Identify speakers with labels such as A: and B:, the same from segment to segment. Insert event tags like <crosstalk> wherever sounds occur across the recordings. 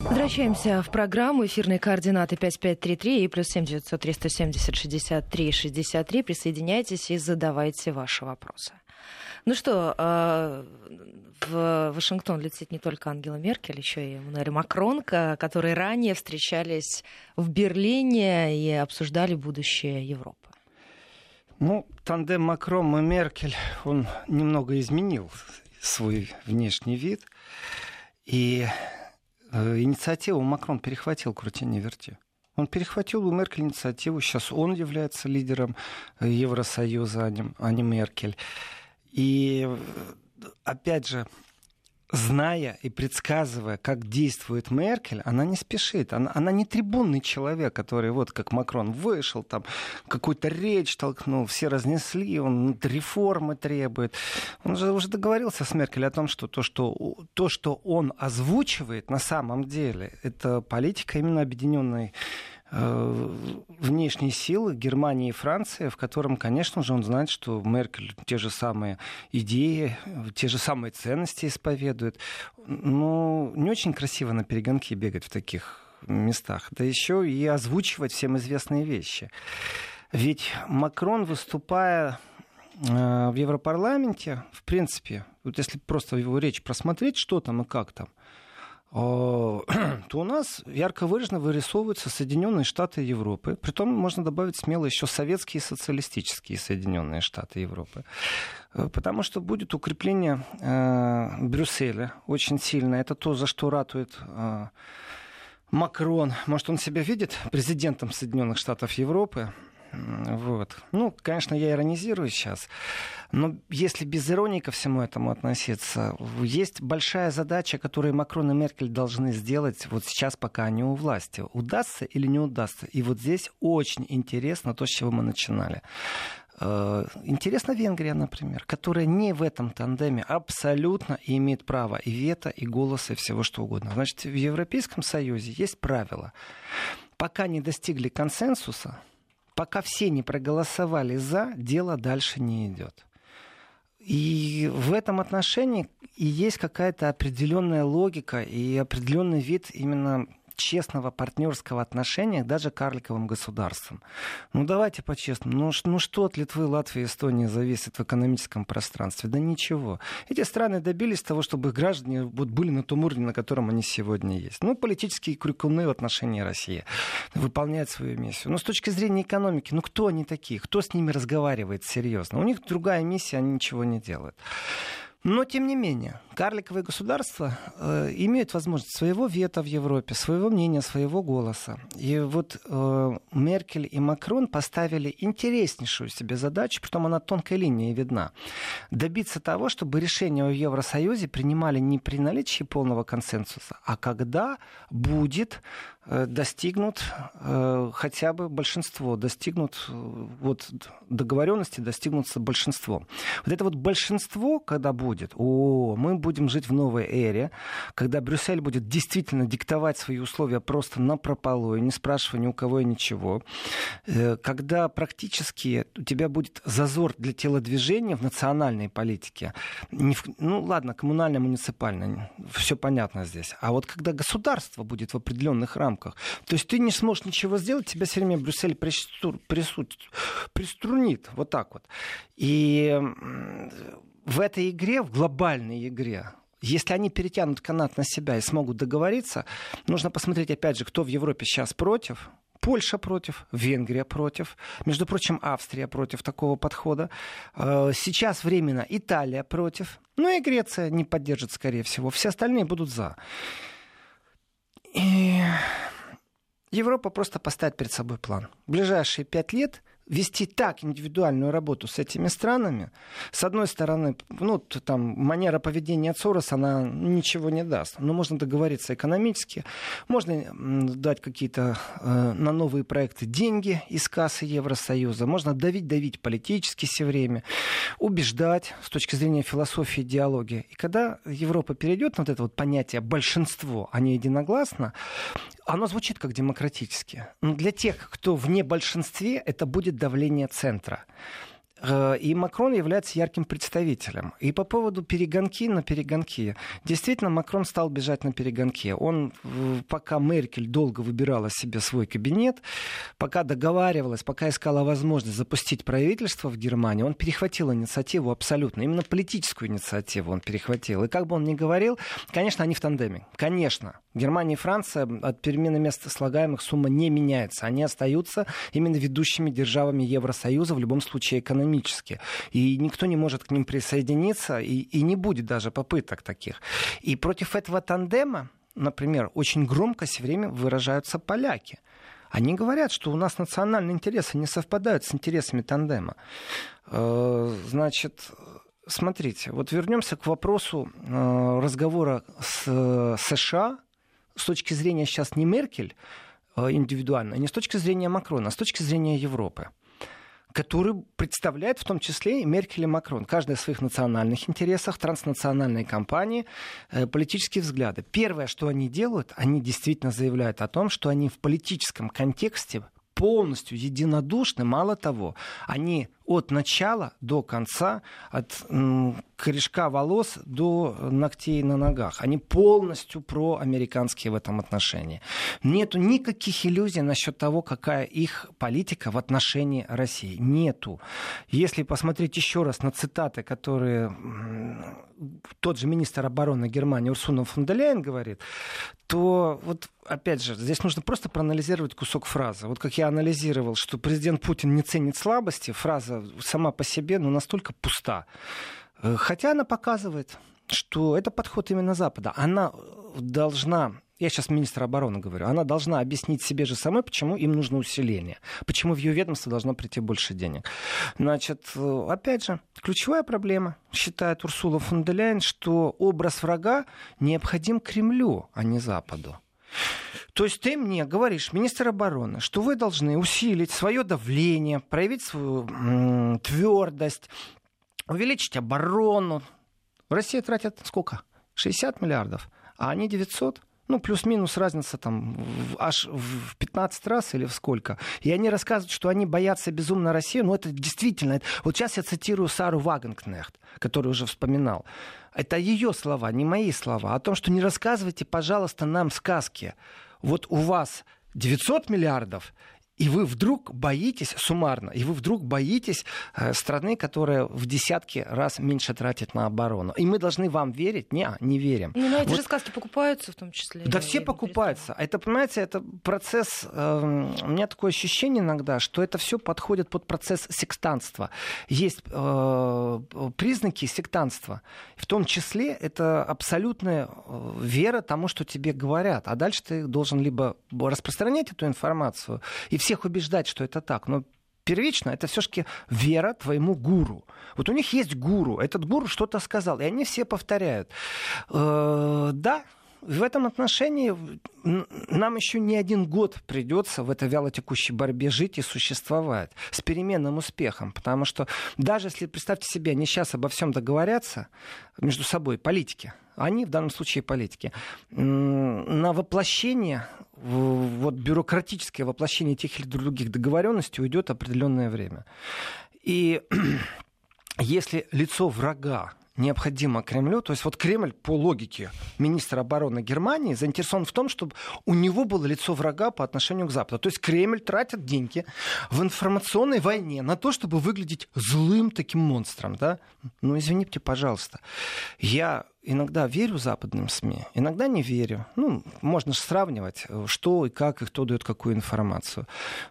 A: Возвращаемся в программу. Эфирные координаты 5533 и плюс 7900 370 63 63. Присоединяйтесь и задавайте ваши вопросы. Ну что, э, в Вашингтон летит не только Ангела Меркель, еще и Эммануэль Макрон, которые ранее встречались в Берлине и обсуждали будущее Европы.
B: Ну, тандем Макрон и Меркель, он немного изменил свой внешний вид. И инициативу Макрон перехватил крутине верти. Он перехватил у Меркель инициативу. Сейчас он является лидером э, Евросоюза, а не Меркель. И опять же, зная и предсказывая, как действует Меркель, она не спешит. Она, она не трибунный человек, который вот как Макрон вышел, там какую-то речь толкнул, все разнесли, он реформы требует. Он же уже договорился с Меркель о том, что то, что то, что он озвучивает на самом деле, это политика именно объединенной внешние силы Германии и Франции, в котором, конечно же, он знает, что Меркель те же самые идеи, те же самые ценности исповедует. Но не очень красиво на перегонки бегать в таких местах, да еще и озвучивать всем известные вещи. Ведь Макрон, выступая э, в Европарламенте, в принципе, вот если просто его речь просмотреть, что там и как там, <clears throat> то у нас ярко выраженно вырисовываются Соединенные Штаты Европы. Притом можно добавить смело еще советские социалистические Соединенные Штаты Европы. Э, потому что будет укрепление э, Брюсселя очень сильно. Это то, за что ратует э, Макрон. Может, он себя видит президентом Соединенных Штатов Европы. Вот. Ну, конечно, я иронизирую сейчас, но если без иронии ко всему этому относиться, есть большая задача, которую Макрон и Меркель должны сделать вот сейчас, пока они у власти. Удастся или не удастся? И вот здесь очень интересно то, с чего мы начинали. Э, интересна Венгрия, например, которая не в этом тандеме абсолютно имеет право и вето, и голоса, и всего что угодно. Значит, в Европейском Союзе есть правила. Пока не достигли консенсуса, пока все не проголосовали за, дело дальше не идет. И в этом отношении и есть какая-то определенная логика и определенный вид именно честного партнерского отношения даже карликовым государствам. Ну давайте по-честному, ну, ну что от Литвы, Латвии, Эстонии зависит в экономическом пространстве? Да ничего. Эти страны добились того, чтобы их граждане вот, были на том уровне, на котором они сегодня есть. Ну, политические крюкуны в отношении России выполняют свою миссию. Но с точки зрения экономики, ну кто они такие? Кто с ними разговаривает серьезно? У них другая миссия, они ничего не делают. Но, тем не менее, карликовые государства э, имеют возможность своего вето в Европе, своего мнения, своего голоса. И вот э, Меркель и Макрон поставили интереснейшую себе задачу, притом она тонкой линией видна, добиться того, чтобы решения о Евросоюзе принимали не при наличии полного консенсуса, а когда будет достигнут э, хотя бы большинство, достигнут э, вот договоренности, достигнутся большинство. Вот это вот большинство, когда будет, о, мы будем жить в новой эре, когда Брюссель будет действительно диктовать свои условия просто на прополой, не спрашивая ни у кого и ничего, когда практически у тебя будет зазор для телодвижения в национальной политике, не в, ну ладно, коммунально-муниципальной, все понятно здесь, а вот когда государство будет в определенных рамках, рамках. То есть ты не сможешь ничего сделать, тебя все время Брюссель пристур, присут, приструнит. Вот так вот. И в этой игре, в глобальной игре, если они перетянут канат на себя и смогут договориться, нужно посмотреть, опять же, кто в Европе сейчас против, Польша против, Венгрия против, между прочим, Австрия против такого подхода. Э, сейчас временно Италия против, ну и Греция не поддержит, скорее всего. Все остальные будут за. И Европа просто поставит перед собой план. В ближайшие пять лет вести так индивидуальную работу с этими странами, с одной стороны, ну, там, манера поведения Цороса, она ничего не даст. Но можно договориться экономически, можно дать какие-то э, на новые проекты деньги из кассы Евросоюза, можно давить-давить политически все время, убеждать с точки зрения философии идеологии. И когда Европа перейдет на вот это вот понятие большинство, а не единогласно, оно звучит как демократически. Но для тех, кто в небольшинстве, это будет давление центра. Э, и Макрон является ярким представителем. И по поводу перегонки на перегонки. Действительно, Макрон стал бежать на перегонке. Он, пока Меркель долго выбирала себе свой кабинет, пока договаривалась, пока искала возможность запустить правительство в Германии, он перехватил инициативу абсолютно. Именно политическую инициативу он перехватил. И как бы он ни говорил, конечно, они в тандеме. Конечно. Германия и Франция от перемены места слагаемых сумма не меняется. Они остаются именно ведущими державами Евросоюза, в любом случае экономически. И никто не может к ним присоединиться, и, и не будет даже попыток таких. И против этого тандема, например, очень громко все время выражаются поляки. Они говорят, что у нас национальные интересы не совпадают с интересами тандема. Э, значит, смотрите, вот вернемся к вопросу э, разговора с США с точки зрения сейчас не Меркель э, индивидуально, не с точки зрения Макрона, а с точки зрения Европы который представляет в том числе и Меркель и Макрон. Каждый в своих национальных интересах, транснациональные компании, э, политические взгляды. Первое, что они делают, они действительно заявляют о том, что они в политическом контексте полностью единодушны. Мало того, они от начала до конца, от корешка волос до ногтей на ногах. Они полностью проамериканские в этом отношении. Нету никаких иллюзий насчет того, какая их политика в отношении России. Нету. Если посмотреть еще раз на цитаты, которые тот же министр обороны Германии Урсуна фон де Ляйен говорит, то вот опять же, здесь нужно просто проанализировать кусок фразы. Вот как я анализировал, что президент Путин не ценит слабости, фраза сама по себе ну, настолько пуста. Э, хотя она показывает, что это подход именно Запада. Она должна я сейчас министр обороны говорю, она должна объяснить себе же самой, почему им нужно усиление, почему в ее ведомство должно прийти больше денег. Значит, э, опять же, ключевая проблема, считает Урсула фон де Ляйен, что образ врага необходим Кремлю, а не Западу. То есть ты мне говоришь, министр обороны, что вы должны усилить свое давление, проявить свою м- твердость, увеличить оборону. В России тратят сколько? 60 миллиардов, а они 900 ну, плюс-минус разница там аж в 15 раз или в сколько. И они рассказывают, что они боятся безумно России. Ну, это действительно... Вот сейчас я цитирую Сару Вагенкнехт, которую уже вспоминал. Это ее слова, не мои слова. О том, что не рассказывайте, пожалуйста, нам сказки. Вот у вас 900 миллиардов, и вы вдруг боитесь суммарно, и вы вдруг боитесь э, страны, которая в десятки раз меньше тратит на оборону. И мы должны вам верить? Не, не верим.
A: Ну, но эти вот. же сказки покупаются в том числе.
B: Да все покупаются. Это, понимаете, это процесс... Э, у меня такое ощущение иногда, что это все подходит под процесс сектантства. Есть э, признаки сектантства. В том числе это абсолютная э, вера тому, что тебе говорят. А дальше ты должен либо распространять эту информацию и все всех убеждать, что это так, но первично это все-таки вера твоему гуру. Вот у них есть гуру, этот гуру что-то сказал, и они все повторяют. Э, да, в этом отношении нам еще не один год придется в этой вялотекущей борьбе жить и существовать с переменным успехом. Потому что даже если, представьте себе, они сейчас обо всем договорятся между собой, политики, они в данном случае политики, на воплощение вот бюрократическое воплощение тех или других договоренностей уйдет определенное время. И <clears throat> если лицо врага необходимо Кремлю. То есть вот Кремль по логике министра обороны Германии заинтересован в том, чтобы у него было лицо врага по отношению к Западу. То есть Кремль тратит деньги в информационной войне на то, чтобы выглядеть злым таким монстром. Да? Ну, извините, пожалуйста. Я иногда верю западным СМИ, иногда не верю. Ну, можно же сравнивать, что и как, и кто дает какую информацию.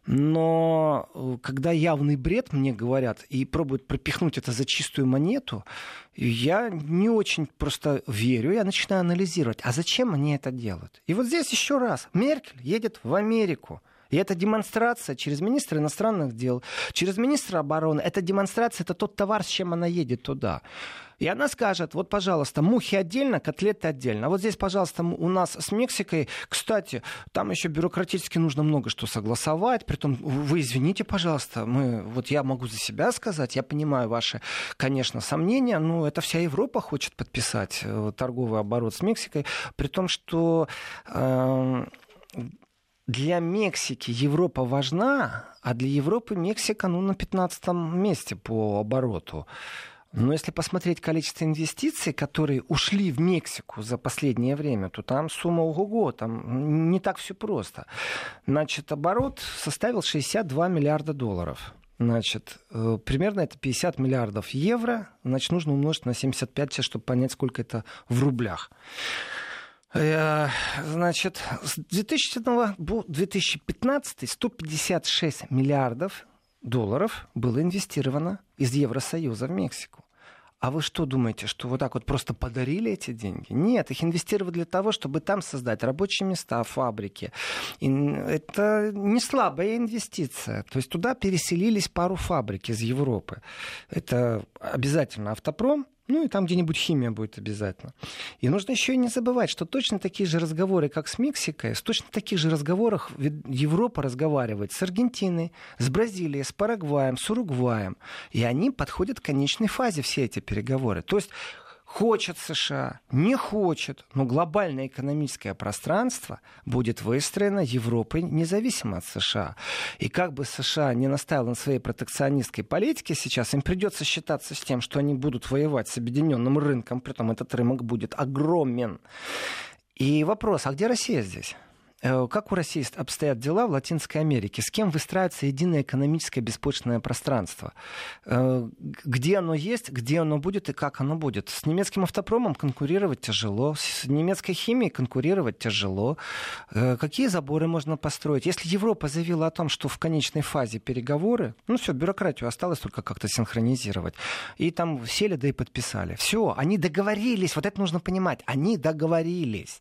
B: Но э, когда явный бред мне говорят и пробуют пропихнуть это за чистую монету, я не очень просто верю, я начинаю анализировать, а зачем они это делают? И вот здесь еще раз, Меркель едет в Америку. И это демонстрация через министра иностранных дел, через министра обороны. Это демонстрация, это тот товар, с чем она едет туда. И она скажет, вот, пожалуйста, мухи отдельно, котлеты отдельно. А вот здесь, пожалуйста, у нас с Мексикой, кстати, там еще бюрократически нужно много что согласовать. Притом, вы извините, пожалуйста, мы, вот я могу за себя сказать, я понимаю ваши, конечно, сомнения, но это вся Европа хочет подписать э, торговый оборот с Мексикой, при том, что э, для Мексики Европа важна, А для Европы Мексика ну, на 15 месте по обороту. Но если посмотреть количество инвестиций, которые ушли в Мексику за последнее время, то там сумма ого-го, там не так все просто. Значит, оборот составил 62 миллиарда долларов. Значит, э, примерно это 50 миллиардов евро. Значит, нужно умножить на 75, чтобы понять, сколько это в рублях. Э, значит, с 2000 по 2015 156 миллиардов долларов было инвестировано из Евросоюза в Мексику. А вы что думаете, что вот так вот просто подарили эти деньги? Нет, их инвестировали для того, чтобы там создать рабочие места, фабрики. И это не слабая инвестиция. То есть туда переселились пару фабрик из Европы. Это обязательно автопром, ну и там где-нибудь химия будет обязательно. И нужно еще и не забывать, что точно такие же разговоры, как с Мексикой, с точно таких же разговорах Европа разговаривает с Аргентиной, с Бразилией, с Парагваем, с Уругваем. И они подходят к конечной фазе, все эти переговоры. То есть Хочет США, не хочет, но глобальное экономическое пространство будет выстроено Европой независимо от США. И как бы США не наставил на своей протекционистской политике сейчас, им придется считаться с тем, что они будут воевать с объединенным рынком, при этом этот рынок будет огромен. И вопрос, а где Россия здесь? Э, как у России обстоят дела в Латинской Америке? С кем выстраивается единое экономическое беспочвенное пространство? Э, где оно есть, где оно будет и как оно будет? С немецким автопромом конкурировать тяжело, с немецкой химией конкурировать тяжело. Э, какие заборы можно построить? Если Европа заявила о том, что в конечной фазе переговоры, ну все, бюрократию осталось только как-то синхронизировать. И там сели, да и подписали. Все, они договорились, вот это нужно понимать, они договорились.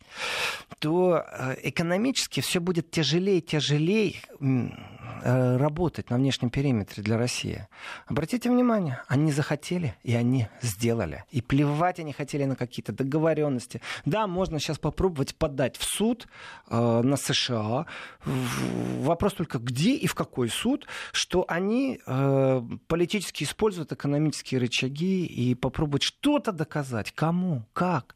B: То экономически экономически все будет тяжелее и тяжелее э, работать на внешнем периметре для России. Обратите внимание, они захотели, и они сделали. И плевать они хотели на какие-то договоренности. Да, можно сейчас попробовать подать в суд э, на США. Вопрос только, где и в какой суд, что они э, политически используют экономические рычаги и попробуют что-то доказать. Кому? Как?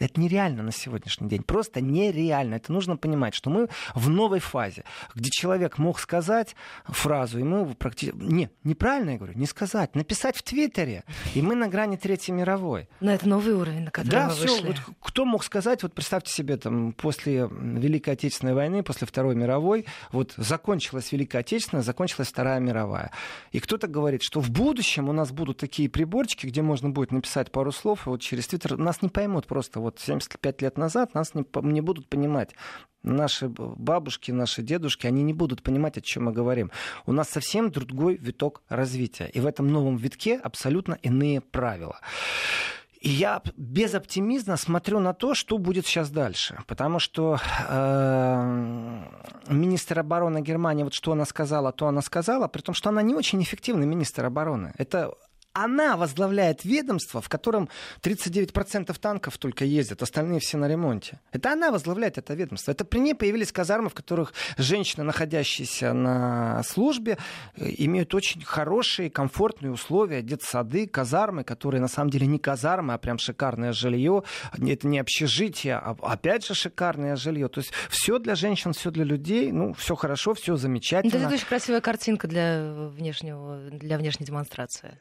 B: Это нереально на сегодняшний день. Просто нереально. Это нужно понимать, что мы в новой фазе, где человек мог сказать фразу, и мы практически... Не, неправильно я говорю, не сказать, написать в Твиттере, и мы на грани Третьей мировой.
A: Но это новый уровень, на который
B: да,
A: мы
B: все,
A: вышли.
B: Вот, кто мог сказать, вот представьте себе, там, после Великой Отечественной войны, после Второй мировой, вот закончилась Великая Отечественная, закончилась Вторая мировая. И кто-то говорит, что в будущем у нас будут такие приборчики, где можно будет написать пару слов, и вот через Твиттер нас не поймут просто вот вот 75 лет назад нас не, не будут понимать. Наши бабушки, наши дедушки, они не будут понимать, о чем мы говорим. У нас совсем другой виток развития. И в этом новом витке абсолютно иные правила. И я без оптимизма смотрю на то, что будет сейчас дальше. Потому что э, министр обороны Германии, вот что она сказала, то она сказала, при том, что она не очень эффективный министр обороны. Это она возглавляет ведомство, в котором 39% танков только ездят, остальные все на ремонте. Это она возглавляет это ведомство. Это при ней появились казармы, в которых женщины, находящиеся на службе, э, имеют очень хорошие, комфортные условия, детсады, казармы, которые на самом деле не казармы, а прям шикарное жилье. Это не общежитие, а опять же шикарное жилье. То есть все для женщин, все для людей, ну, все хорошо, все замечательно.
A: Это очень красивая картинка для, внешнего, для внешней демонстрации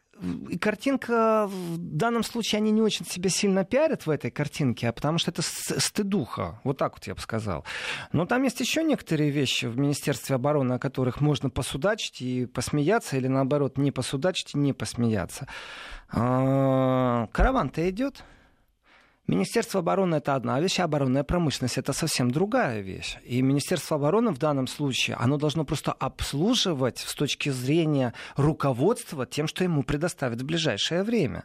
B: и картинка в данном случае они не очень себя сильно пиарят в этой картинке, а потому что это стыдуха. Вот так вот я бы сказал. Но там есть еще некоторые вещи в Министерстве обороны, о которых можно посудачить и посмеяться, или наоборот, не посудачить и не посмеяться. А, караван-то идет. Министерство обороны это одна вещь, а оборонная промышленность это совсем другая вещь. И Министерство обороны в данном случае, оно должно просто обслуживать с точки зрения руководства тем, что ему предоставят в ближайшее время.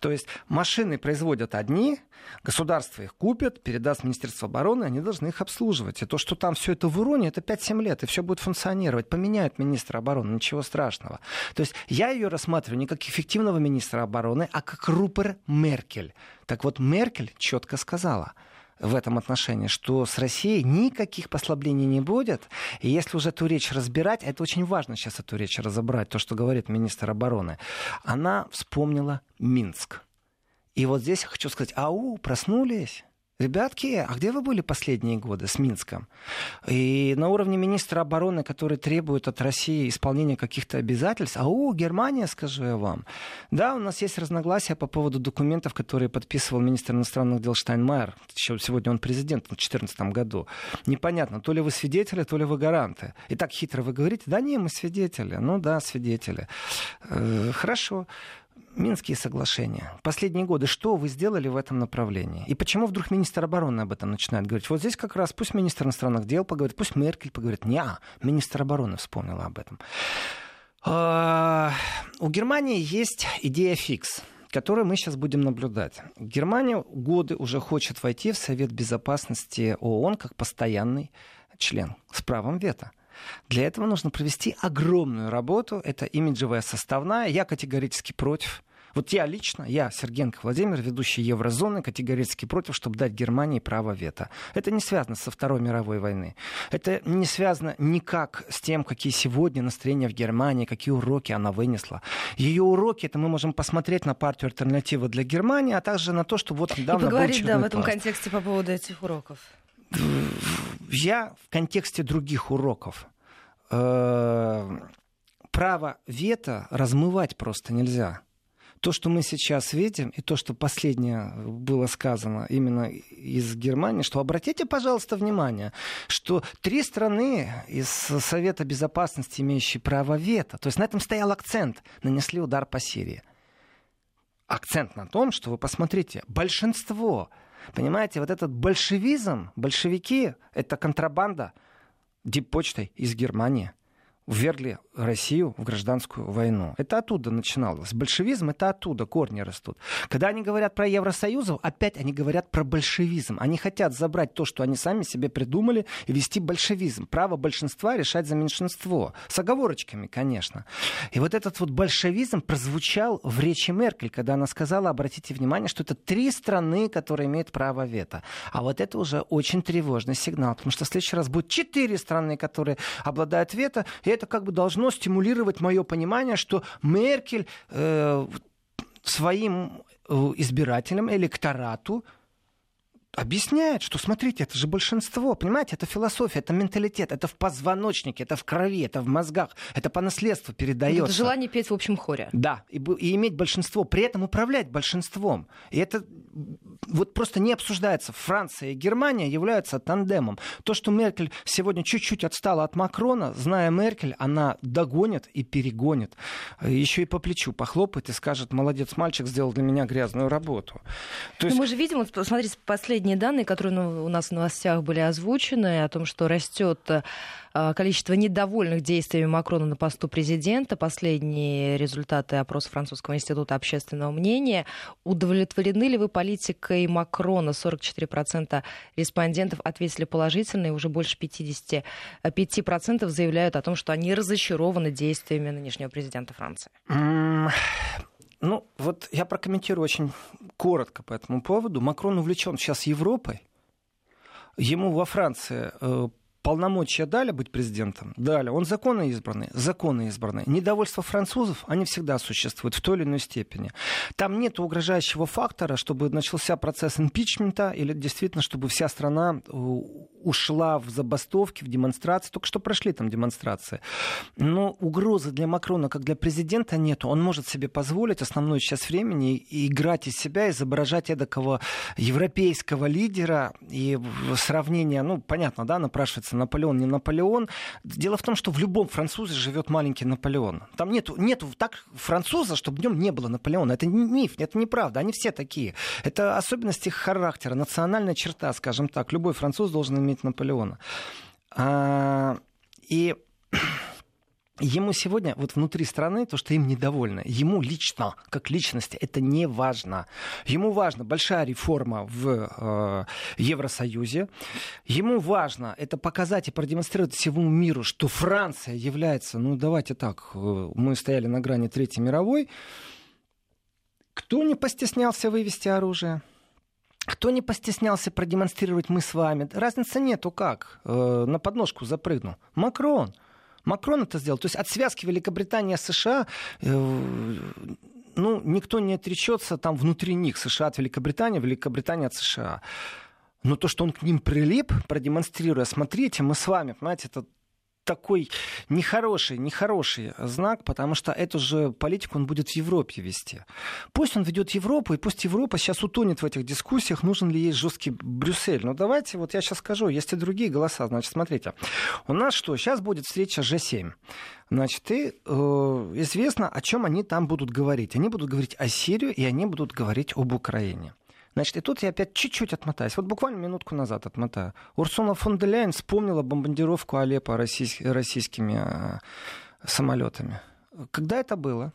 B: То есть машины производят одни, государство их купит, передаст Министерство обороны, они должны их обслуживать. И то, что там все это в уроне, это 5-7 лет, и все будет функционировать. Поменяют министра обороны, ничего страшного. То есть я ее рассматриваю не как эффективного министра обороны, а как Рупер Меркель. Так вот, Меркель четко сказала – в этом отношении, что с Россией никаких послаблений не будет. И если уже эту речь разбирать, это очень важно сейчас эту речь разобрать, то, что говорит министр обороны, она вспомнила Минск. И вот здесь я хочу сказать, ау, проснулись. Ребятки, а где вы были последние годы с Минском? И на уровне министра обороны, который требует от России исполнения каких-то обязательств, а у Германия, скажу я вам. Да, у нас есть разногласия по поводу документов, которые подписывал министр иностранных дел Штайнмайер. Еще сегодня он президент в 2014 году. Непонятно, то ли вы свидетели, то ли вы гаранты. И так хитро вы говорите, да не, мы свидетели. Ну да, свидетели. Э, хорошо. Минские соглашения. Последние годы что вы сделали в этом направлении? И почему вдруг министр обороны об этом начинает говорить? Вот здесь как раз пусть министр иностранных дел поговорит, пусть Меркель поговорит. Не, министр обороны вспомнила об этом. А, у Германии есть идея фикс которую мы сейчас будем наблюдать. Германия годы уже хочет войти в Совет Безопасности ООН как постоянный член с правом вето. Для этого нужно провести огромную работу. Это имиджевая составная. Я категорически против. Вот я лично, я, Сергенко Владимир, ведущий Еврозоны, категорически против, чтобы дать Германии право вето. Это не связано со Второй мировой войны. Это не связано никак с тем, какие сегодня настроения в Германии, какие уроки она вынесла. Ее уроки, это мы можем посмотреть на партию альтернативы для Германии, а также на то, что вот недавно
A: И поговорить,
B: да,
A: в этом класс. контексте по поводу этих уроков.
B: Я в контексте других уроков. Э, право вето размывать просто нельзя то, что мы сейчас видим, и то, что последнее было сказано именно из Германии, что обратите, пожалуйста, внимание, что три страны из Совета Безопасности, имеющие право вето, то есть на этом стоял акцент, нанесли удар по Сирии. Акцент на том, что вы посмотрите, большинство, понимаете, вот этот большевизм, большевики, это контрабанда диппочтой из Германии. Ввергли Россию в гражданскую войну. Это оттуда начиналось. Большевизм — это оттуда корни растут. Когда они говорят про Евросоюз, опять они говорят про большевизм. Они хотят забрать то, что они сами себе придумали, и вести большевизм. Право большинства решать за меньшинство. С оговорочками, конечно. И вот этот вот большевизм прозвучал в речи Меркель, когда она сказала, обратите внимание, что это три страны, которые имеют право вето. А вот это уже очень тревожный сигнал, потому что в следующий раз будет четыре страны, которые обладают вето, и это как бы должно стимулировать мое понимание, что Меркель э, своим э, избирателям, электорату объясняет, что, смотрите, это же большинство, понимаете, это философия, это менталитет, это в позвоночнике, это в крови, это в мозгах, это по наследству передается. Это
A: желание петь в общем хоре.
B: Да, и, и иметь большинство, при этом управлять большинством. И это вот просто не обсуждается. Франция и Германия являются тандемом. То, что Меркель сегодня чуть-чуть отстала от Макрона, зная Меркель, она догонит и перегонит. Еще и по плечу похлопает и скажет, молодец, мальчик сделал для меня грязную работу.
A: То есть... Мы же видим, вот, посмотрите, последние данные, которые ну, у нас в новостях были озвучены, о том, что растет э, количество недовольных действиями Макрона на посту президента. Последние результаты опроса Французского института общественного мнения. Удовлетворены ли вы политикой Макрона? 44% респондентов ответили положительно, и уже больше 55% заявляют о том, что они разочарованы действиями нынешнего президента Франции.
B: Ну, вот я прокомментирую очень коротко по этому поводу. Макрон увлечен сейчас Европой. Ему во Франции э, полномочия дали быть президентом? Дали. Он законно избранный? Законно избранный. Недовольство французов, они всегда существуют в той или иной степени. Там нет угрожающего фактора, чтобы начался процесс импичмента или действительно, чтобы вся страна э, ушла в забастовки, в демонстрации. Только что прошли там демонстрации. Но угрозы для Макрона, как для президента, нет. Он может себе позволить основную часть времени играть из себя, изображать эдакого европейского лидера. И сравнение, ну, понятно, да, напрашивается Наполеон, не Наполеон. Дело в том, что в любом французе живет маленький Наполеон. Там нету, нету так француза, чтобы в нем не было Наполеона. Это миф, это неправда. Они все такие. Это особенность их характера, национальная черта, скажем так. Любой француз должен иметь Наполеона. А, и ему сегодня, вот внутри страны, то, что им недовольны, ему лично, как личности, это не важно. Ему важна большая реформа в э, Евросоюзе. Ему важно это показать и продемонстрировать всему миру, что Франция является, ну давайте так, э, мы стояли на грани Третьей мировой. Кто не постеснялся вывести оружие? Кто не постеснялся продемонстрировать мы с вами? Разницы нету как. Э, на подножку запрыгнул. Макрон. Макрон это сделал. То есть от связки Великобритания-США э, ну, никто не отречется там внутри них, США от Великобритании, Великобритания от США. Но то, что он к ним прилип, продемонстрируя, смотрите, мы с вами, понимаете, это такой нехороший, нехороший знак, потому что эту же политику он будет в Европе вести. Пусть он ведет Европу, и пусть Европа сейчас утонет в этих дискуссиях, нужен ли ей жесткий Брюссель. Но давайте, вот я сейчас скажу, есть и другие голоса. Значит, смотрите, у нас что, сейчас будет встреча G7. Значит, и э, известно, о чем они там будут говорить. Они будут говорить о Сирии, и они будут говорить об Украине. Значит, и тут я опять чуть-чуть отмотаюсь. Вот буквально минутку назад отмотаю. Урсула фон де Ляйен вспомнила бомбардировку Алеппо российс... российскими э, самолетами. Когда это было?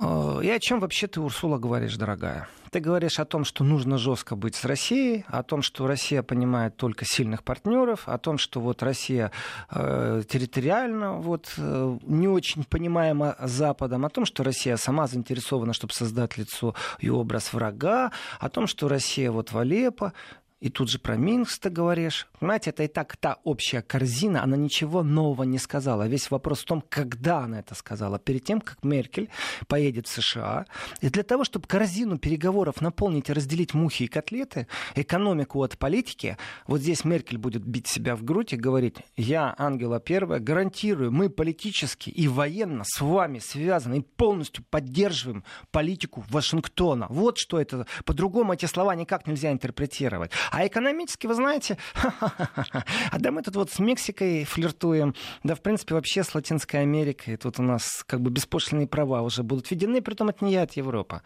B: Э, и о чем вообще ты, Урсула, говоришь, дорогая? Ты говоришь о том, что нужно жестко быть с Россией, о том, что Россия понимает только сильных партнеров, о том, что вот Россия э, территориально вот, э, не очень понимаема Западом, о том, что Россия сама заинтересована, чтобы создать лицо и образ врага, о том, что Россия вот в Алеппо, и тут же про Минск ты говоришь. Понимаете, это и так та общая корзина, она ничего нового не сказала. Весь вопрос в том, когда она это сказала. Перед тем, как Меркель поедет в США. И для того, чтобы корзину переговоров наполнить и разделить мухи и котлеты, экономику от политики, вот здесь Меркель будет бить себя в грудь и говорить, я, Ангела Первая, гарантирую, мы политически и военно с вами связаны и полностью поддерживаем политику Вашингтона. Вот что это. По-другому эти слова никак нельзя интерпретировать. А экономически, вы знаете, <laughs> а да мы тут вот с Мексикой флиртуем, да, в принципе, вообще с Латинской Америкой. Тут у нас как бы беспошлиные права уже будут введены, при том это не от Европа.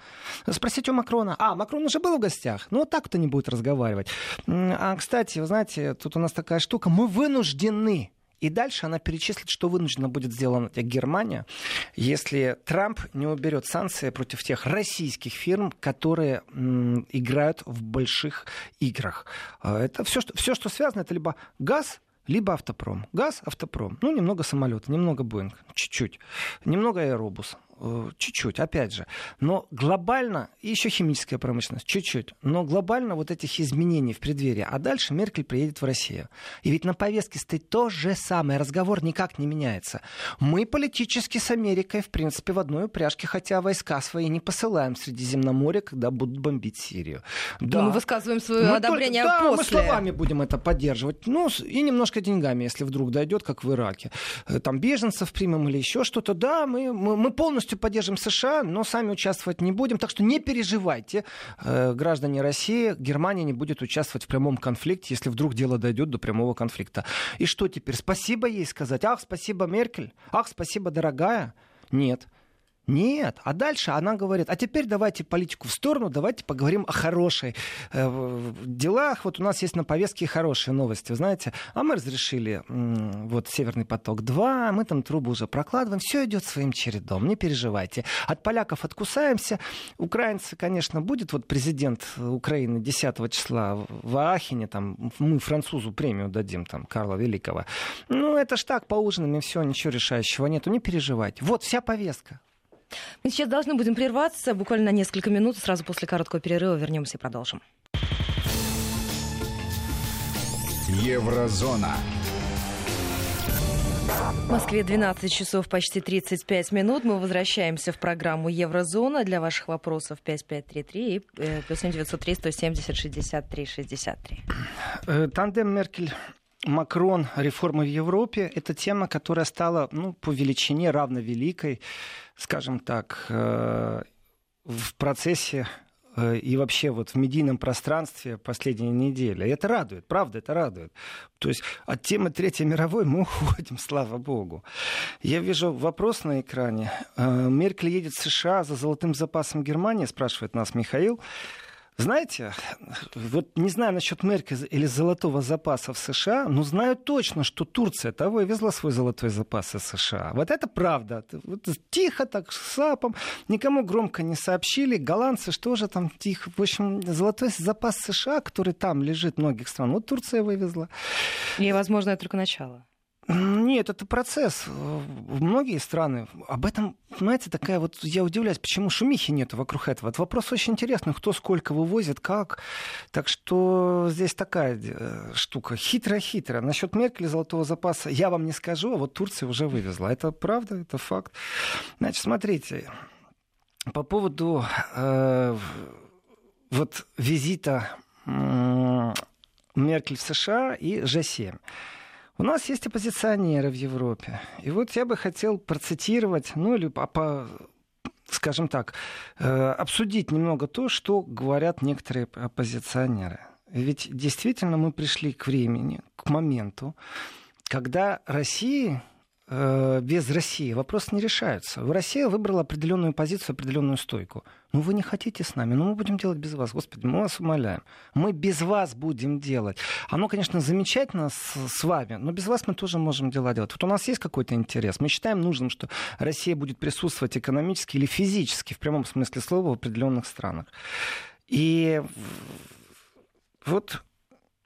B: Спросите у Макрона. А, Макрон уже был в гостях. Ну, вот так кто не будет разговаривать. А, кстати, вы знаете, тут у нас такая штука. Мы вынуждены и дальше она перечислит, что вынуждена будет сделать Германия, если Трамп не уберет санкции против тех российских фирм, которые играют в больших играх. А, это все, что, все, что связано, это либо газ, либо автопром. Газ, автопром. Ну, немного самолета, немного Боинг, чуть-чуть. Немного аэробус. Э, чуть-чуть, опять же. Но глобально, и еще химическая промышленность, чуть-чуть. Но глобально вот этих изменений в преддверии. А дальше Меркель приедет в Россию. И ведь на повестке стоит то же самое. Разговор никак не меняется. Мы политически с Америкой, в принципе, в одной упряжке, хотя войска свои не посылаем в Средиземноморье, когда будут бомбить Сирию.
A: Да. мы высказываем свое мы одобрение
B: только,
A: да,
B: после. мы словами будем это поддерживать. Ну, и немножко деньгами, если вдруг дойдет, как в Ираке. Э, там беженцев примем или еще что-то. Да, мы, мы, мы полностью полностью поддержим США, но сами участвовать не будем. Так что не переживайте, э, граждане России, Германия не будет участвовать в прямом конфликте, если вдруг дело дойдет до прямого конфликта. И что теперь? Спасибо ей сказать? Ах, спасибо, Меркель. Ах, спасибо, дорогая. Нет. Нет. А дальше она говорит, а теперь давайте политику в сторону, давайте поговорим о хорошей э, делах. Вот у нас есть на повестке хорошие новости, вы знаете. А мы разрешили м, вот Северный поток-2, мы там трубу уже прокладываем, все идет своим чередом, не переживайте. От поляков откусаемся. Украинцы, конечно, будет вот президент Украины 10 числа в Ахине, там мы французу премию дадим, там, Карла Великого. Ну, это ж так, поужинаем, и все, ничего решающего нету, не переживайте. Вот вся повестка.
A: Мы сейчас должны будем прерваться буквально на несколько минут. Сразу после короткого перерыва вернемся и продолжим.
C: Еврозона.
A: В Москве 12 часов почти 35 минут. Мы возвращаемся в программу Еврозона. Для ваших вопросов 5533 и э, плюс 903 170 63 63.
B: Тандем Меркель Макрон, реформы в Европе – это тема, которая стала ну, по величине равновеликой, скажем так, э, в процессе э, и вообще вот в медийном пространстве последние недели. И это радует, правда, это радует. То есть от темы Третьей мировой мы <laughs> уходим, слава богу. Я вижу вопрос на экране. Э, Меркель едет в США за золотым запасом Германии, спрашивает нас Михаил. Знаете, вот не знаю насчет Меркель или золотого запаса в США, но знаю точно, что Турция того и везла свой золотой запас из США. Вот это правда. Вот тихо так, с сапом, никому громко не сообщили. Голландцы что же там тихо. В общем, золотой запас США, который там лежит многих стран, вот Турция вывезла.
A: И, возможно, это только начало.
B: Нет, это процесс. Многие страны об этом, знаете, такая вот, я удивляюсь, почему шумихи нет вокруг этого. Это вопрос очень интересный, кто сколько вывозит, как. Так что здесь такая э, штука хитрая-хитрая. Насчет Меркель золотого запаса я вам не скажу, а вот Турция уже вывезла. Это правда, это факт. Значит, смотрите, по поводу э, вот визита Меркель в США и G7. У нас есть оппозиционеры в Европе. И вот я бы хотел процитировать, ну или по, скажем так, э, обсудить немного то, что говорят некоторые оппозиционеры. Ведь действительно мы пришли к времени, к моменту, когда России Э, без России вопрос не решается. Россия выбрала определенную позицию, определенную стойку. Ну, вы не хотите с нами, ну, мы будем делать без вас. Господи, мы вас умоляем. Мы без вас будем делать. Оно, конечно, замечательно с, с вами, но без вас мы тоже можем дела делать. Вот у нас есть какой-то интерес. Мы считаем нужным, что Россия будет присутствовать экономически или физически, в прямом смысле слова, в определенных странах. И вот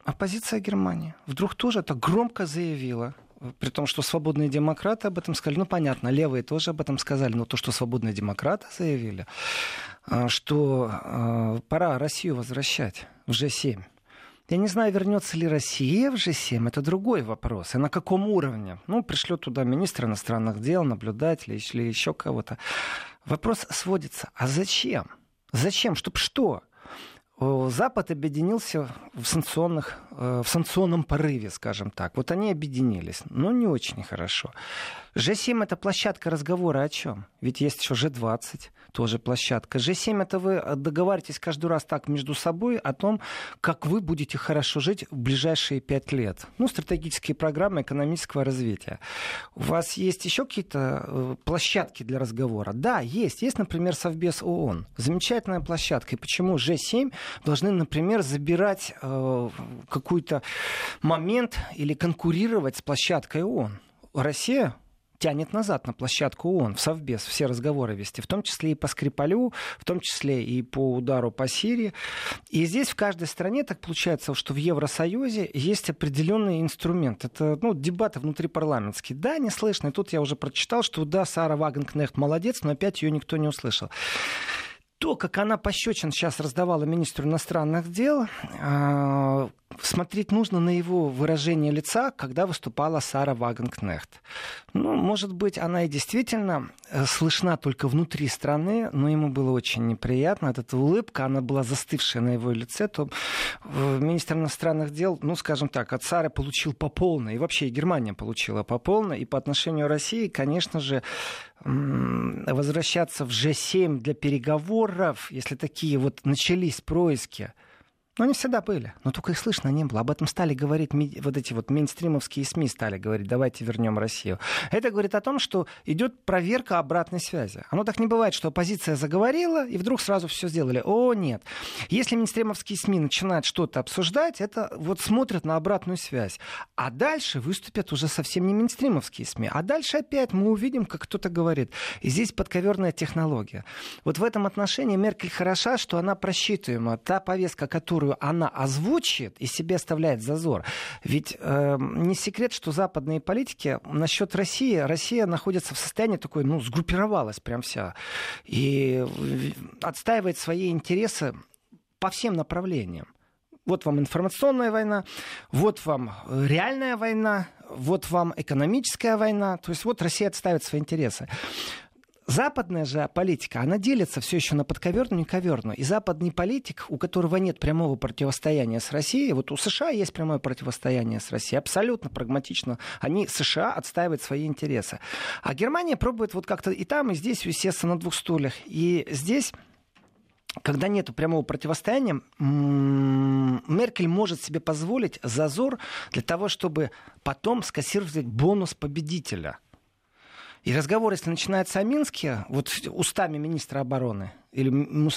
B: оппозиция Германии вдруг тоже это громко заявила при том, что свободные демократы об этом сказали, ну понятно, левые тоже об этом сказали, но то, что свободные демократы заявили, а, что а, пора Россию возвращать в G7. Я не знаю, вернется ли Россия в G7, это другой вопрос. И на каком уровне? Ну, пришлет туда министра иностранных дел, наблюдателей или еще кого-то. Вопрос сводится, а зачем? Зачем? Чтоб что? Запад объединился в, санкционных, э, в санкционном порыве, скажем так. Вот они объединились, но не очень хорошо. G7 это площадка разговора о чем? Ведь есть еще G20, тоже площадка. G7 это вы договариваетесь каждый раз так между собой о том, как вы будете хорошо жить в ближайшие пять лет. Ну, стратегические программы экономического развития. У вас есть еще какие-то э, площадки для разговора? Да, есть. Есть, например, Совбез ООН. Замечательная площадка. И почему G7 должны, например, забирать э, какой-то момент или конкурировать с площадкой ООН? Россия тянет назад на площадку ООН, в Совбез, все разговоры вести, в том числе и по Скрипалю, в том числе и по удару по Сирии. И здесь в каждой стране так получается, что в Евросоюзе есть определенный инструмент. Это ну, дебаты внутрипарламентские. Да, не слышно. И тут я уже прочитал, что да, Сара Вагенкнехт молодец, но опять ее никто не услышал то, как она пощечин сейчас раздавала министру иностранных дел, а, смотреть нужно на его выражение лица, когда выступала Сара Вагенкнехт. Ну, может быть, она и действительно э, слышна только внутри страны, но ему было очень неприятно. Эта улыбка, она была застывшая на его лице. То э, министр иностранных дел, ну, скажем так, от Сары получил по полной, и вообще и Германия получила по полной. И по отношению России, конечно же, возвращаться в G7 для переговоров, если такие вот начались происки, но они всегда были, но только их слышно не было. Об этом стали говорить вот эти вот мейнстримовские СМИ стали говорить, давайте вернем Россию. Это говорит о том, что идет проверка обратной связи. Оно так не бывает, что оппозиция заговорила, и вдруг сразу все сделали. О, нет. Если мейнстримовские СМИ начинают что-то обсуждать, это вот смотрят на обратную связь. А дальше выступят уже совсем не мейнстримовские СМИ. А дальше опять мы увидим, как кто-то говорит. И здесь подковерная технология. Вот в этом отношении Меркель хороша, что она просчитываема. Та повестка, которую которую она озвучит и себе оставляет зазор. Ведь э, не секрет, что западные политики насчет России, Россия находится в состоянии такой, ну, сгруппировалась прям вся. И отстаивает свои интересы по всем направлениям. Вот вам информационная война, вот вам реальная война, вот вам экономическая война. То есть вот Россия отставит свои интересы. Западная же политика, она делится все еще на подковерную и коверную. И западный политик, у которого нет прямого противостояния с Россией, вот у США есть прямое противостояние с Россией, абсолютно прагматично. Они, США, отстаивают свои интересы. А Германия пробует вот как-то и там, и здесь усесться на двух стульях. И здесь когда нет прямого противостояния, Меркель может себе позволить зазор для того, чтобы потом скассировать бонус победителя – и разговор, если начинается о Минске, вот устами министра обороны или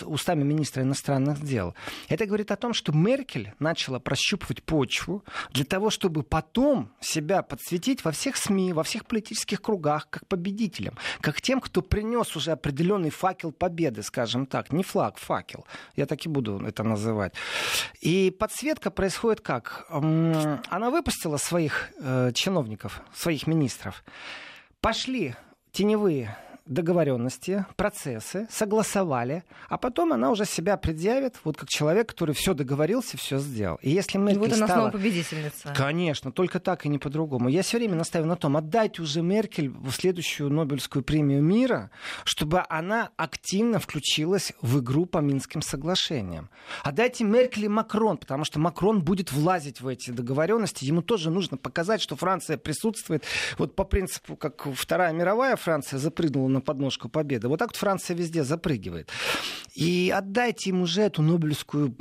B: устами министра иностранных дел, это говорит о том, что Меркель начала прощупывать почву для того, чтобы потом себя подсветить во всех СМИ, во всех политических кругах как победителем, как тем, кто принес уже определенный факел победы, скажем так, не флаг, факел, я так и буду это называть. И подсветка происходит как? Она выпустила своих э, чиновников, своих министров, Пошли теневые договоренности, процессы, согласовали, а потом она уже себя предъявит, вот как человек, который все договорился, все сделал. И если Меркель
A: вот она
B: стала...
A: снова победительница.
B: Конечно, только так и не по-другому. Я все время настаиваю на том, отдайте уже Меркель в следующую Нобелевскую премию мира, чтобы она активно включилась в игру по Минским соглашениям. Отдайте Меркель и Макрон, потому что Макрон будет влазить в эти договоренности. Ему тоже нужно показать, что Франция присутствует. Вот по принципу, как Вторая мировая Франция запрыгнула на подножку победы. Вот так вот Франция везде запрыгивает. И отдайте им уже эту Нобелевскую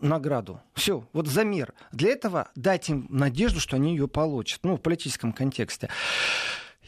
B: награду. Все, вот за мир. Для этого дайте им надежду, что они ее получат. Ну, в политическом контексте.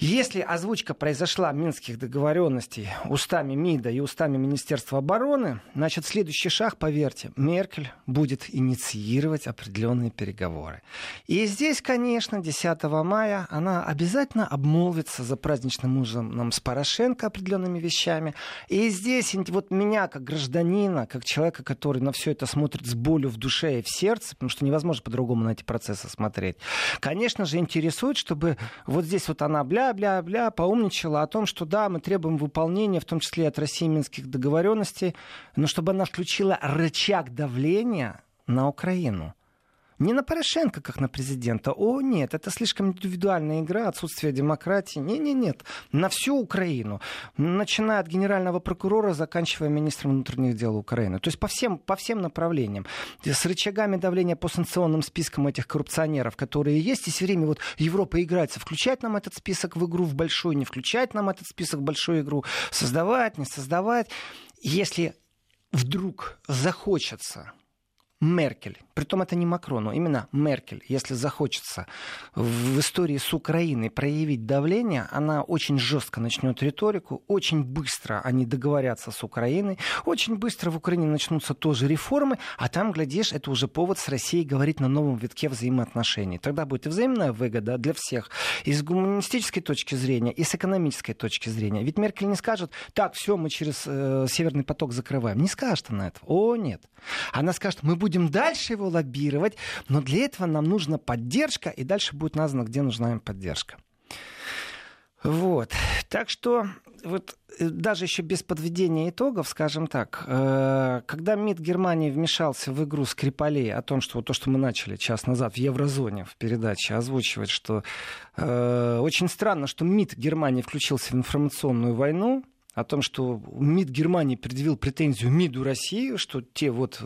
B: Если озвучка произошла Минских договоренностей устами МИДа и устами Министерства обороны, значит, следующий шаг, поверьте, Меркель будет инициировать определенные переговоры. И здесь, конечно, 10 мая она обязательно обмолвится за праздничным ужином с Порошенко определенными вещами. И здесь вот меня, как гражданина, как человека, который на все это смотрит с болью в душе и в сердце, потому что невозможно по-другому на эти процессы смотреть, конечно же, интересует, чтобы вот здесь вот она, бля, бля-бля-бля, поумничала о том, что да, мы требуем выполнения, в том числе от России Минских договоренностей, но чтобы она включила рычаг давления на Украину. Не на Порошенко, как на президента. О, нет, это слишком индивидуальная игра, отсутствие демократии. Не-не-нет, на всю Украину. Начиная от генерального прокурора, заканчивая министром внутренних дел Украины. То есть по всем, по всем направлениям. С рычагами давления по санкционным спискам этих коррупционеров, которые есть. И все время вот Европа играется. Включать нам этот список в игру в большую, не включать нам этот список в большую игру. Создавать, не создавать. Если вдруг захочется Меркель, притом это не Макрону, именно Меркель, если захочется в истории с Украиной проявить давление, она очень жестко начнет риторику, очень быстро они договорятся с Украиной, очень быстро в Украине начнутся тоже реформы, а там, глядишь, это уже повод с Россией говорить на новом витке взаимоотношений. Тогда будет и взаимная выгода для всех, и с гуманистической точки зрения, и с экономической точки зрения. Ведь Меркель не скажет, так, все, мы через э, Северный поток закрываем. Не скажет она этого. О, нет. Она скажет, мы будем будем дальше его лоббировать, но для этого нам нужна поддержка, и дальше будет названо, где нужна им поддержка. Вот. Так что вот э, даже еще без подведения итогов, скажем так, э, когда МИД Германии вмешался в игру Скрипалей о том, что вот то, что мы начали час назад в Еврозоне в передаче озвучивать, что э, очень странно, что МИД Германии включился в информационную войну, о том, что МИД Германии предъявил претензию МИДу России, что те вот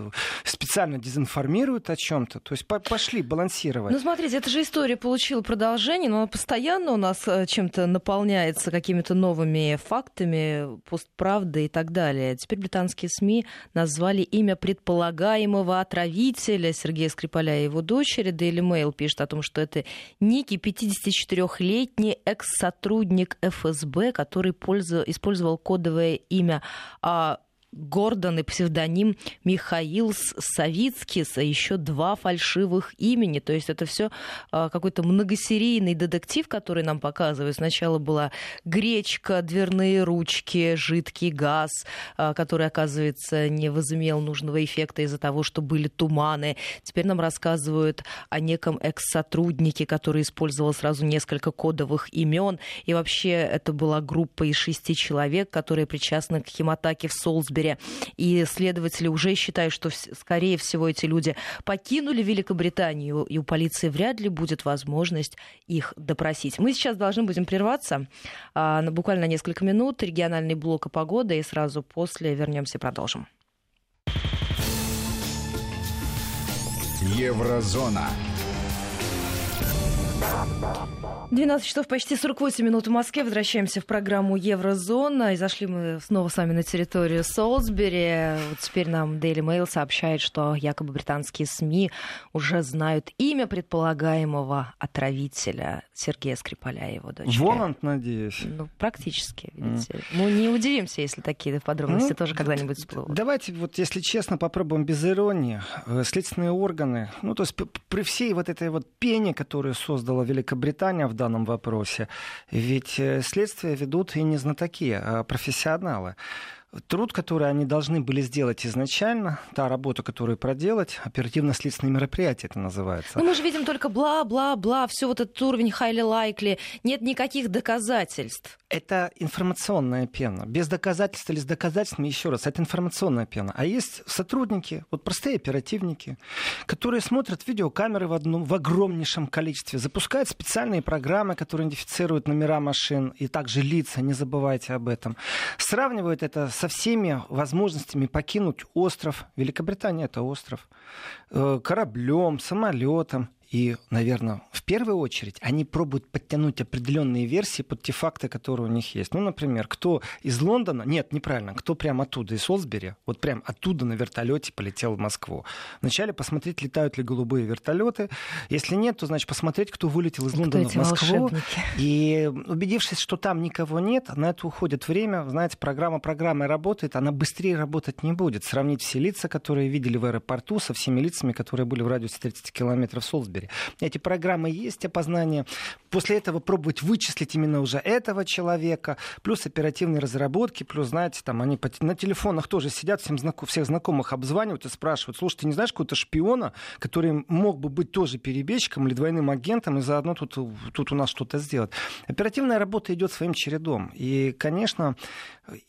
B: специально дезинформируют о чем-то. То есть пошли балансировать.
A: Ну, смотрите, эта же история получила продолжение, но она постоянно у нас э, чем-то наполняется какими-то новыми фактами, постправды и так далее. Теперь британские СМИ назвали имя предполагаемого отравителя Сергея Скрипаля и его дочери. Daily Mail пишет о том, что это некий 54-летний экс-сотрудник ФСБ, который использовал кодовое имя а, Гордон и псевдоним Михаил Савицкис, а еще два фальшивых имени. То есть это все а, какой-то многосерийный детектив, который нам показывают. Сначала была гречка, дверные ручки, жидкий газ, а, который, оказывается, не возымел нужного эффекта из-за того, что были туманы. Теперь нам рассказывают о неком экс-сотруднике, который использовал сразу несколько кодовых имен. И вообще это была группа из шести человек, которые причастны к химатаке в Солсбери Твиттере. И следователи уже считают, что, скорее всего, эти люди покинули Великобританию, и у полиции вряд ли будет возможность их допросить. Мы сейчас должны будем прерваться а, буквально несколько минут. Региональный блок и погода, и сразу после вернемся и продолжим.
C: Еврозона.
A: 12 часов почти 48 минут в Москве. Возвращаемся в программу Еврозона. И зашли мы снова с вами на территорию Солсбери. Вот теперь нам Daily Mail сообщает, что якобы британские СМИ уже знают имя предполагаемого отравителя Сергея Скрипаля и его дочери.
B: Воланд, надеюсь.
A: Ну, практически, видите. Mm. Мы не удивимся, если такие подробности ну, тоже когда-нибудь всплывут.
B: Давайте, вот если честно, попробуем без иронии. Э, следственные органы, ну, то есть при всей вот этой вот пене, которую создала Великобритания в данном вопросе. Ведь э, следствие ведут и не знатоки, а профессионалы труд, который они должны были сделать изначально, та работа, которую проделать, оперативно-следственные мероприятия это называется.
A: Ну, мы же видим только бла-бла-бла, все вот этот уровень likely, нет никаких доказательств.
B: это информационная пена. Без доказательств или с доказательствами, еще раз, это информационная пена. А есть сотрудники, вот простые оперативники, которые смотрят видеокамеры в, одном, в огромнейшем количестве, запускают специальные программы, которые идентифицируют номера машин и также лица, не забывайте об этом. Сравнивают это со всеми возможностями покинуть остров. Великобритания — это остров. Э, кораблем, самолетом. И, наверное, в первую очередь они пробуют подтянуть определенные версии под те факты, которые у них есть. Ну, например, кто из Лондона, нет, неправильно, кто прямо оттуда, из Солсбери, вот прям оттуда на вертолете полетел в Москву. Вначале посмотреть, летают ли голубые вертолеты. Если нет, то, значит, посмотреть, кто вылетел из кто Лондона в Москву.
A: Волшебники?
B: И убедившись, что там никого нет, на это уходит время. Знаете, программа программой работает, она быстрее работать не будет. Сравнить все лица, которые видели в аэропорту, со всеми лицами, которые были в радиусе 30 километров Солсбери Солсбери. Эти программы есть опознание. После этого пробовать вычислить именно уже этого человека, плюс оперативные разработки, плюс, знаете, там они на телефонах тоже сидят, всем знаком, всех знакомых обзванивают и спрашивают, слушай, ты не знаешь какого-то шпиона, который мог бы быть тоже перебежчиком или двойным агентом и заодно тут, тут у нас что-то сделать. Оперативная работа идет своим чередом. И, конечно,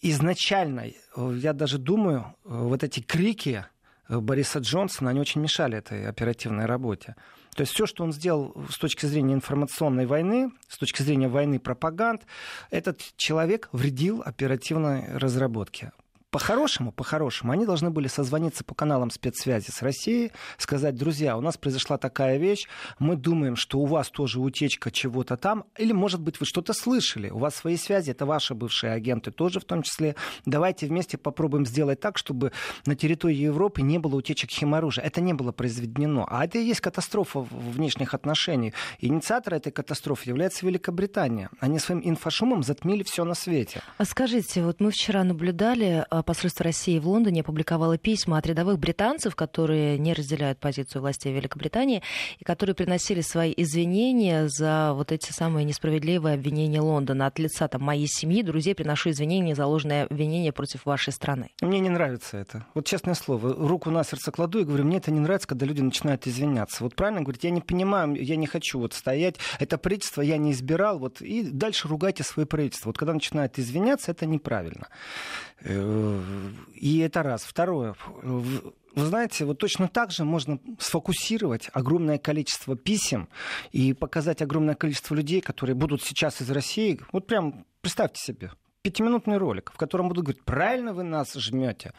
B: изначально, я даже думаю, вот эти крики Бориса Джонсона, они очень мешали этой оперативной работе. То есть все, что он сделал с точки зрения информационной войны, с точки зрения войны пропаганд, этот человек вредил оперативной разработке. По-хорошему, по-хорошему, они должны были созвониться по каналам спецсвязи с Россией, сказать, друзья, у нас произошла такая вещь, мы думаем, что у вас тоже утечка чего-то там, или, может быть, вы что-то слышали, у вас свои связи, это ваши бывшие агенты тоже в том числе. Давайте вместе попробуем сделать так, чтобы на территории Европы не было утечек химоружия. Это не было произведено. А это и есть катастрофа внешних отношений. Инициатор этой катастрофы является Великобритания. Они своим инфошумом затмили все на свете.
A: А скажите, вот мы вчера наблюдали а, посольство России в Лондоне опубликовало письма от рядовых британцев, которые не разделяют позицию властей Великобритании и которые приносили свои извинения за вот эти самые несправедливые обвинения Лондона. От лица там, моей семьи, друзей приношу извинения за ложное обвинение против вашей страны.
B: Мне не нравится это. Вот честное слово, руку на сердце кладу и говорю, мне это не нравится, когда люди начинают извиняться. Вот правильно говорить, я не понимаю, я не хочу вот стоять, это правительство я не избирал, вот и дальше ругайте свое правительство. Вот когда начинают извиняться, это неправильно. И это раз. Второе. Вы знаете, вот точно так же можно сфокусировать огромное количество писем и показать огромное количество людей, которые будут сейчас из России. Вот прям представьте себе, пятиминутный ролик, в котором будут говорить, правильно вы нас жмете.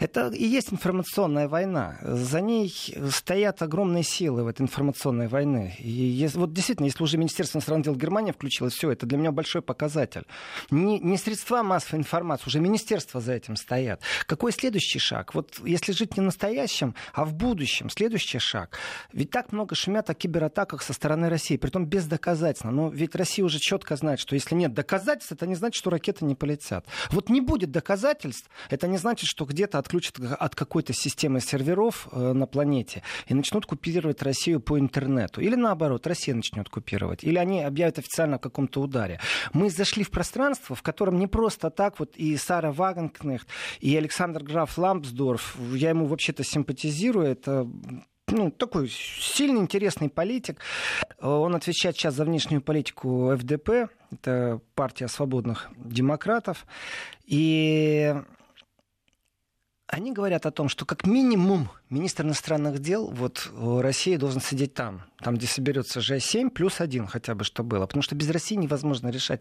B: Это и есть информационная война. За ней стоят огромные силы в этой информационной войне. И если, вот действительно, если уже Министерство иностранных дел Германии включилось, все, это для меня большой показатель. Не, не средства массовой информации, уже министерства за этим стоят. Какой следующий шаг? Вот если жить не настоящим, а в будущем, следующий шаг. Ведь так много шумят о кибератаках со стороны России, притом без доказательств. Но ведь Россия уже четко знает, что если нет доказательств, это не значит, что не полетят. Вот не будет доказательств, это не значит, что где-то отключат от какой-то системы серверов э, на планете и начнут купировать Россию по интернету. Или наоборот, Россия начнет купировать. Или они объявят официально о каком-то ударе. Мы зашли в пространство, в котором не просто так вот и Сара Вагенкнехт, и Александр Граф Лампсдорф, я ему вообще-то симпатизирую, это ну, такой сильный, интересный политик. Он отвечает сейчас за внешнюю политику ФДП, это партия свободных демократов. И они говорят о том, что как минимум министр иностранных дел вот России должен сидеть там, там, где соберется Ж7, плюс один хотя бы, что было. Потому что без России невозможно решать.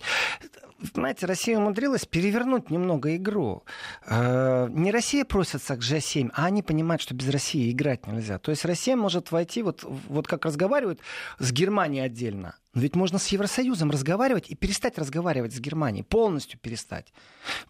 B: Знаете, Россия умудрилась перевернуть немного игру. Э, не Россия просится к Ж7, а они понимают, что без России играть нельзя. То есть Россия может войти, вот, вот как разговаривают с Германией отдельно, но ведь можно с Евросоюзом разговаривать и перестать разговаривать с Германией, полностью перестать.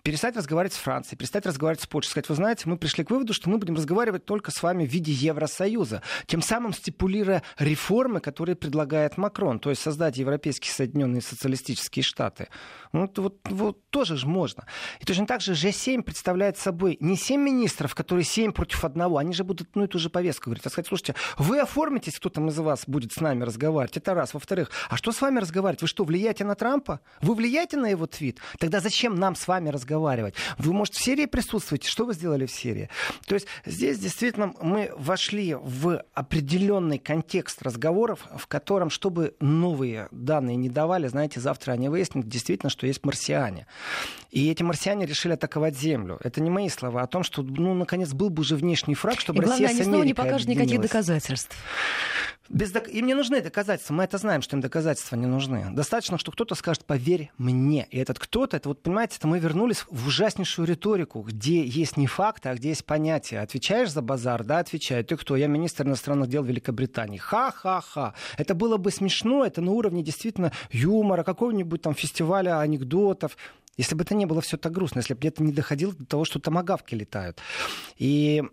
B: Перестать разговаривать с Францией, перестать разговаривать с Польшей. Сказать, вы знаете, мы пришли к выводу, что мы будем разговаривать только с вами в виде Евросоюза, тем самым стипулируя реформы, которые предлагает Макрон, то есть создать Европейские Соединенные Социалистические Штаты. Ну, вот, вот тоже же можно. И точно так же G7 представляет собой не 7 министров, которые 7 против одного, они же будут ну, эту же повестку говорить, а сказать, слушайте, вы оформитесь, кто там из вас будет с нами разговаривать, это раз. Во-вторых, А что с вами разговаривать? Вы что, влияете на Трампа? Вы влияете на его твит? Тогда зачем нам с вами разговаривать? Вы, может, в Сирии присутствуете? Что вы сделали в Сирии? То есть здесь действительно мы вошли в определенный контекст разговоров, в котором, чтобы новые данные не давали, знаете, завтра они выяснят действительно, что есть марсиане. И эти марсиане решили атаковать Землю. Это не мои слова, а о том, что, ну, наконец, был бы уже внешний фраг, чтобы и
A: главное,
B: Россия
A: они снова не покажут никаких доказательств.
B: Без док... Им не нужны доказательства. Мы это знаем, что им доказательства не нужны. Достаточно, что кто-то скажет, поверь мне. И этот кто-то, это вот, понимаете, это мы вернулись в ужаснейшую риторику, где есть не факты, а где есть понятия. Отвечаешь за базар? Да, отвечаю. Ты кто? Я министр иностранных дел Великобритании. Ха-ха-ха. Это было бы смешно, это на уровне действительно юмора, какого-нибудь там фестиваля анекдотов. Если бы это не было все так грустно, если бы где-то не доходило до того, что томагавки летают. И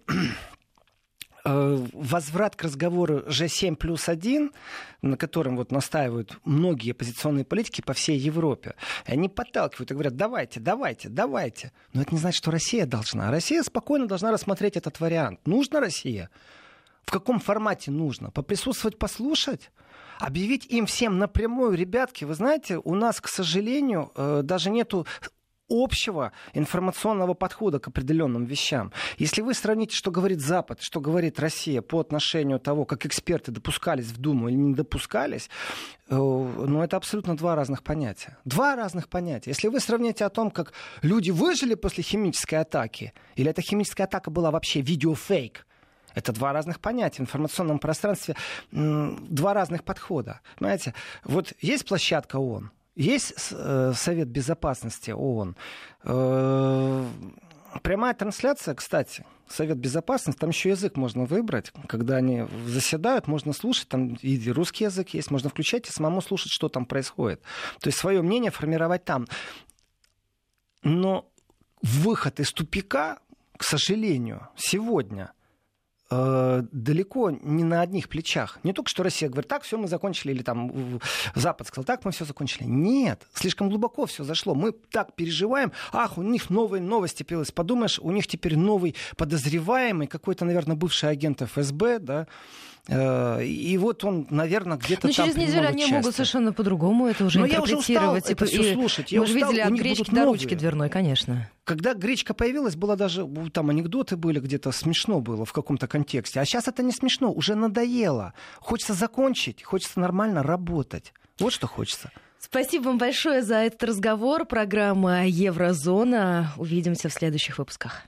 B: возврат к разговору G7 плюс 1, на котором вот настаивают многие оппозиционные политики по всей Европе, они подталкивают и говорят, давайте, давайте, давайте. Но это не значит, что Россия должна. Россия спокойно должна рассмотреть этот вариант. Нужна Россия? В каком формате нужно? Поприсутствовать, послушать? Объявить им всем напрямую, ребятки, вы знаете, у нас, к сожалению, э, даже нету общего информационного подхода к определенным вещам. Если вы сравните, что говорит Запад, что говорит Россия по отношению того, как эксперты допускались в Думу или не допускались, э, ну, это абсолютно два разных понятия. Два разных понятия. Если вы сравните о том, как люди выжили после химической атаки, или эта химическая атака была вообще видеофейк, это два разных понятия. В информационном пространстве два разных подхода. Понимаете, вот есть площадка ООН, есть э, Совет Безопасности ООН. Э, прямая трансляция, кстати, Совет Безопасности, там еще язык можно выбрать. Когда они заседают, можно слушать, там и русский язык есть, можно включать и самому слушать, что там происходит. То есть свое мнение формировать там. Но выход из тупика, к сожалению, сегодня – э, далеко не на одних плечах. Не только что Россия говорит, так, все, мы закончили, или там Запад сказал, так, мы все закончили. Нет, слишком глубоко все зашло. Мы так переживаем, ах, у них новые новости появились. Подумаешь, у них теперь новый подозреваемый, какой-то, наверное, бывший агент ФСБ, да, и вот он, наверное, где-то
A: Но
B: там
A: через неделю они
B: части.
A: могут совершенно по-другому это уже
B: Но
A: интерпретировать.
B: я уже устал это все слушать. Я
A: мы
B: устал,
A: видели от гречки до ручки дверной, конечно.
B: Когда гречка появилась, было даже, там анекдоты были где-то, смешно было в каком-то контексте. А сейчас это не смешно, уже надоело. Хочется закончить, хочется нормально работать. Вот что хочется.
A: Спасибо вам большое за этот разговор. Программа Еврозона. Увидимся в следующих выпусках.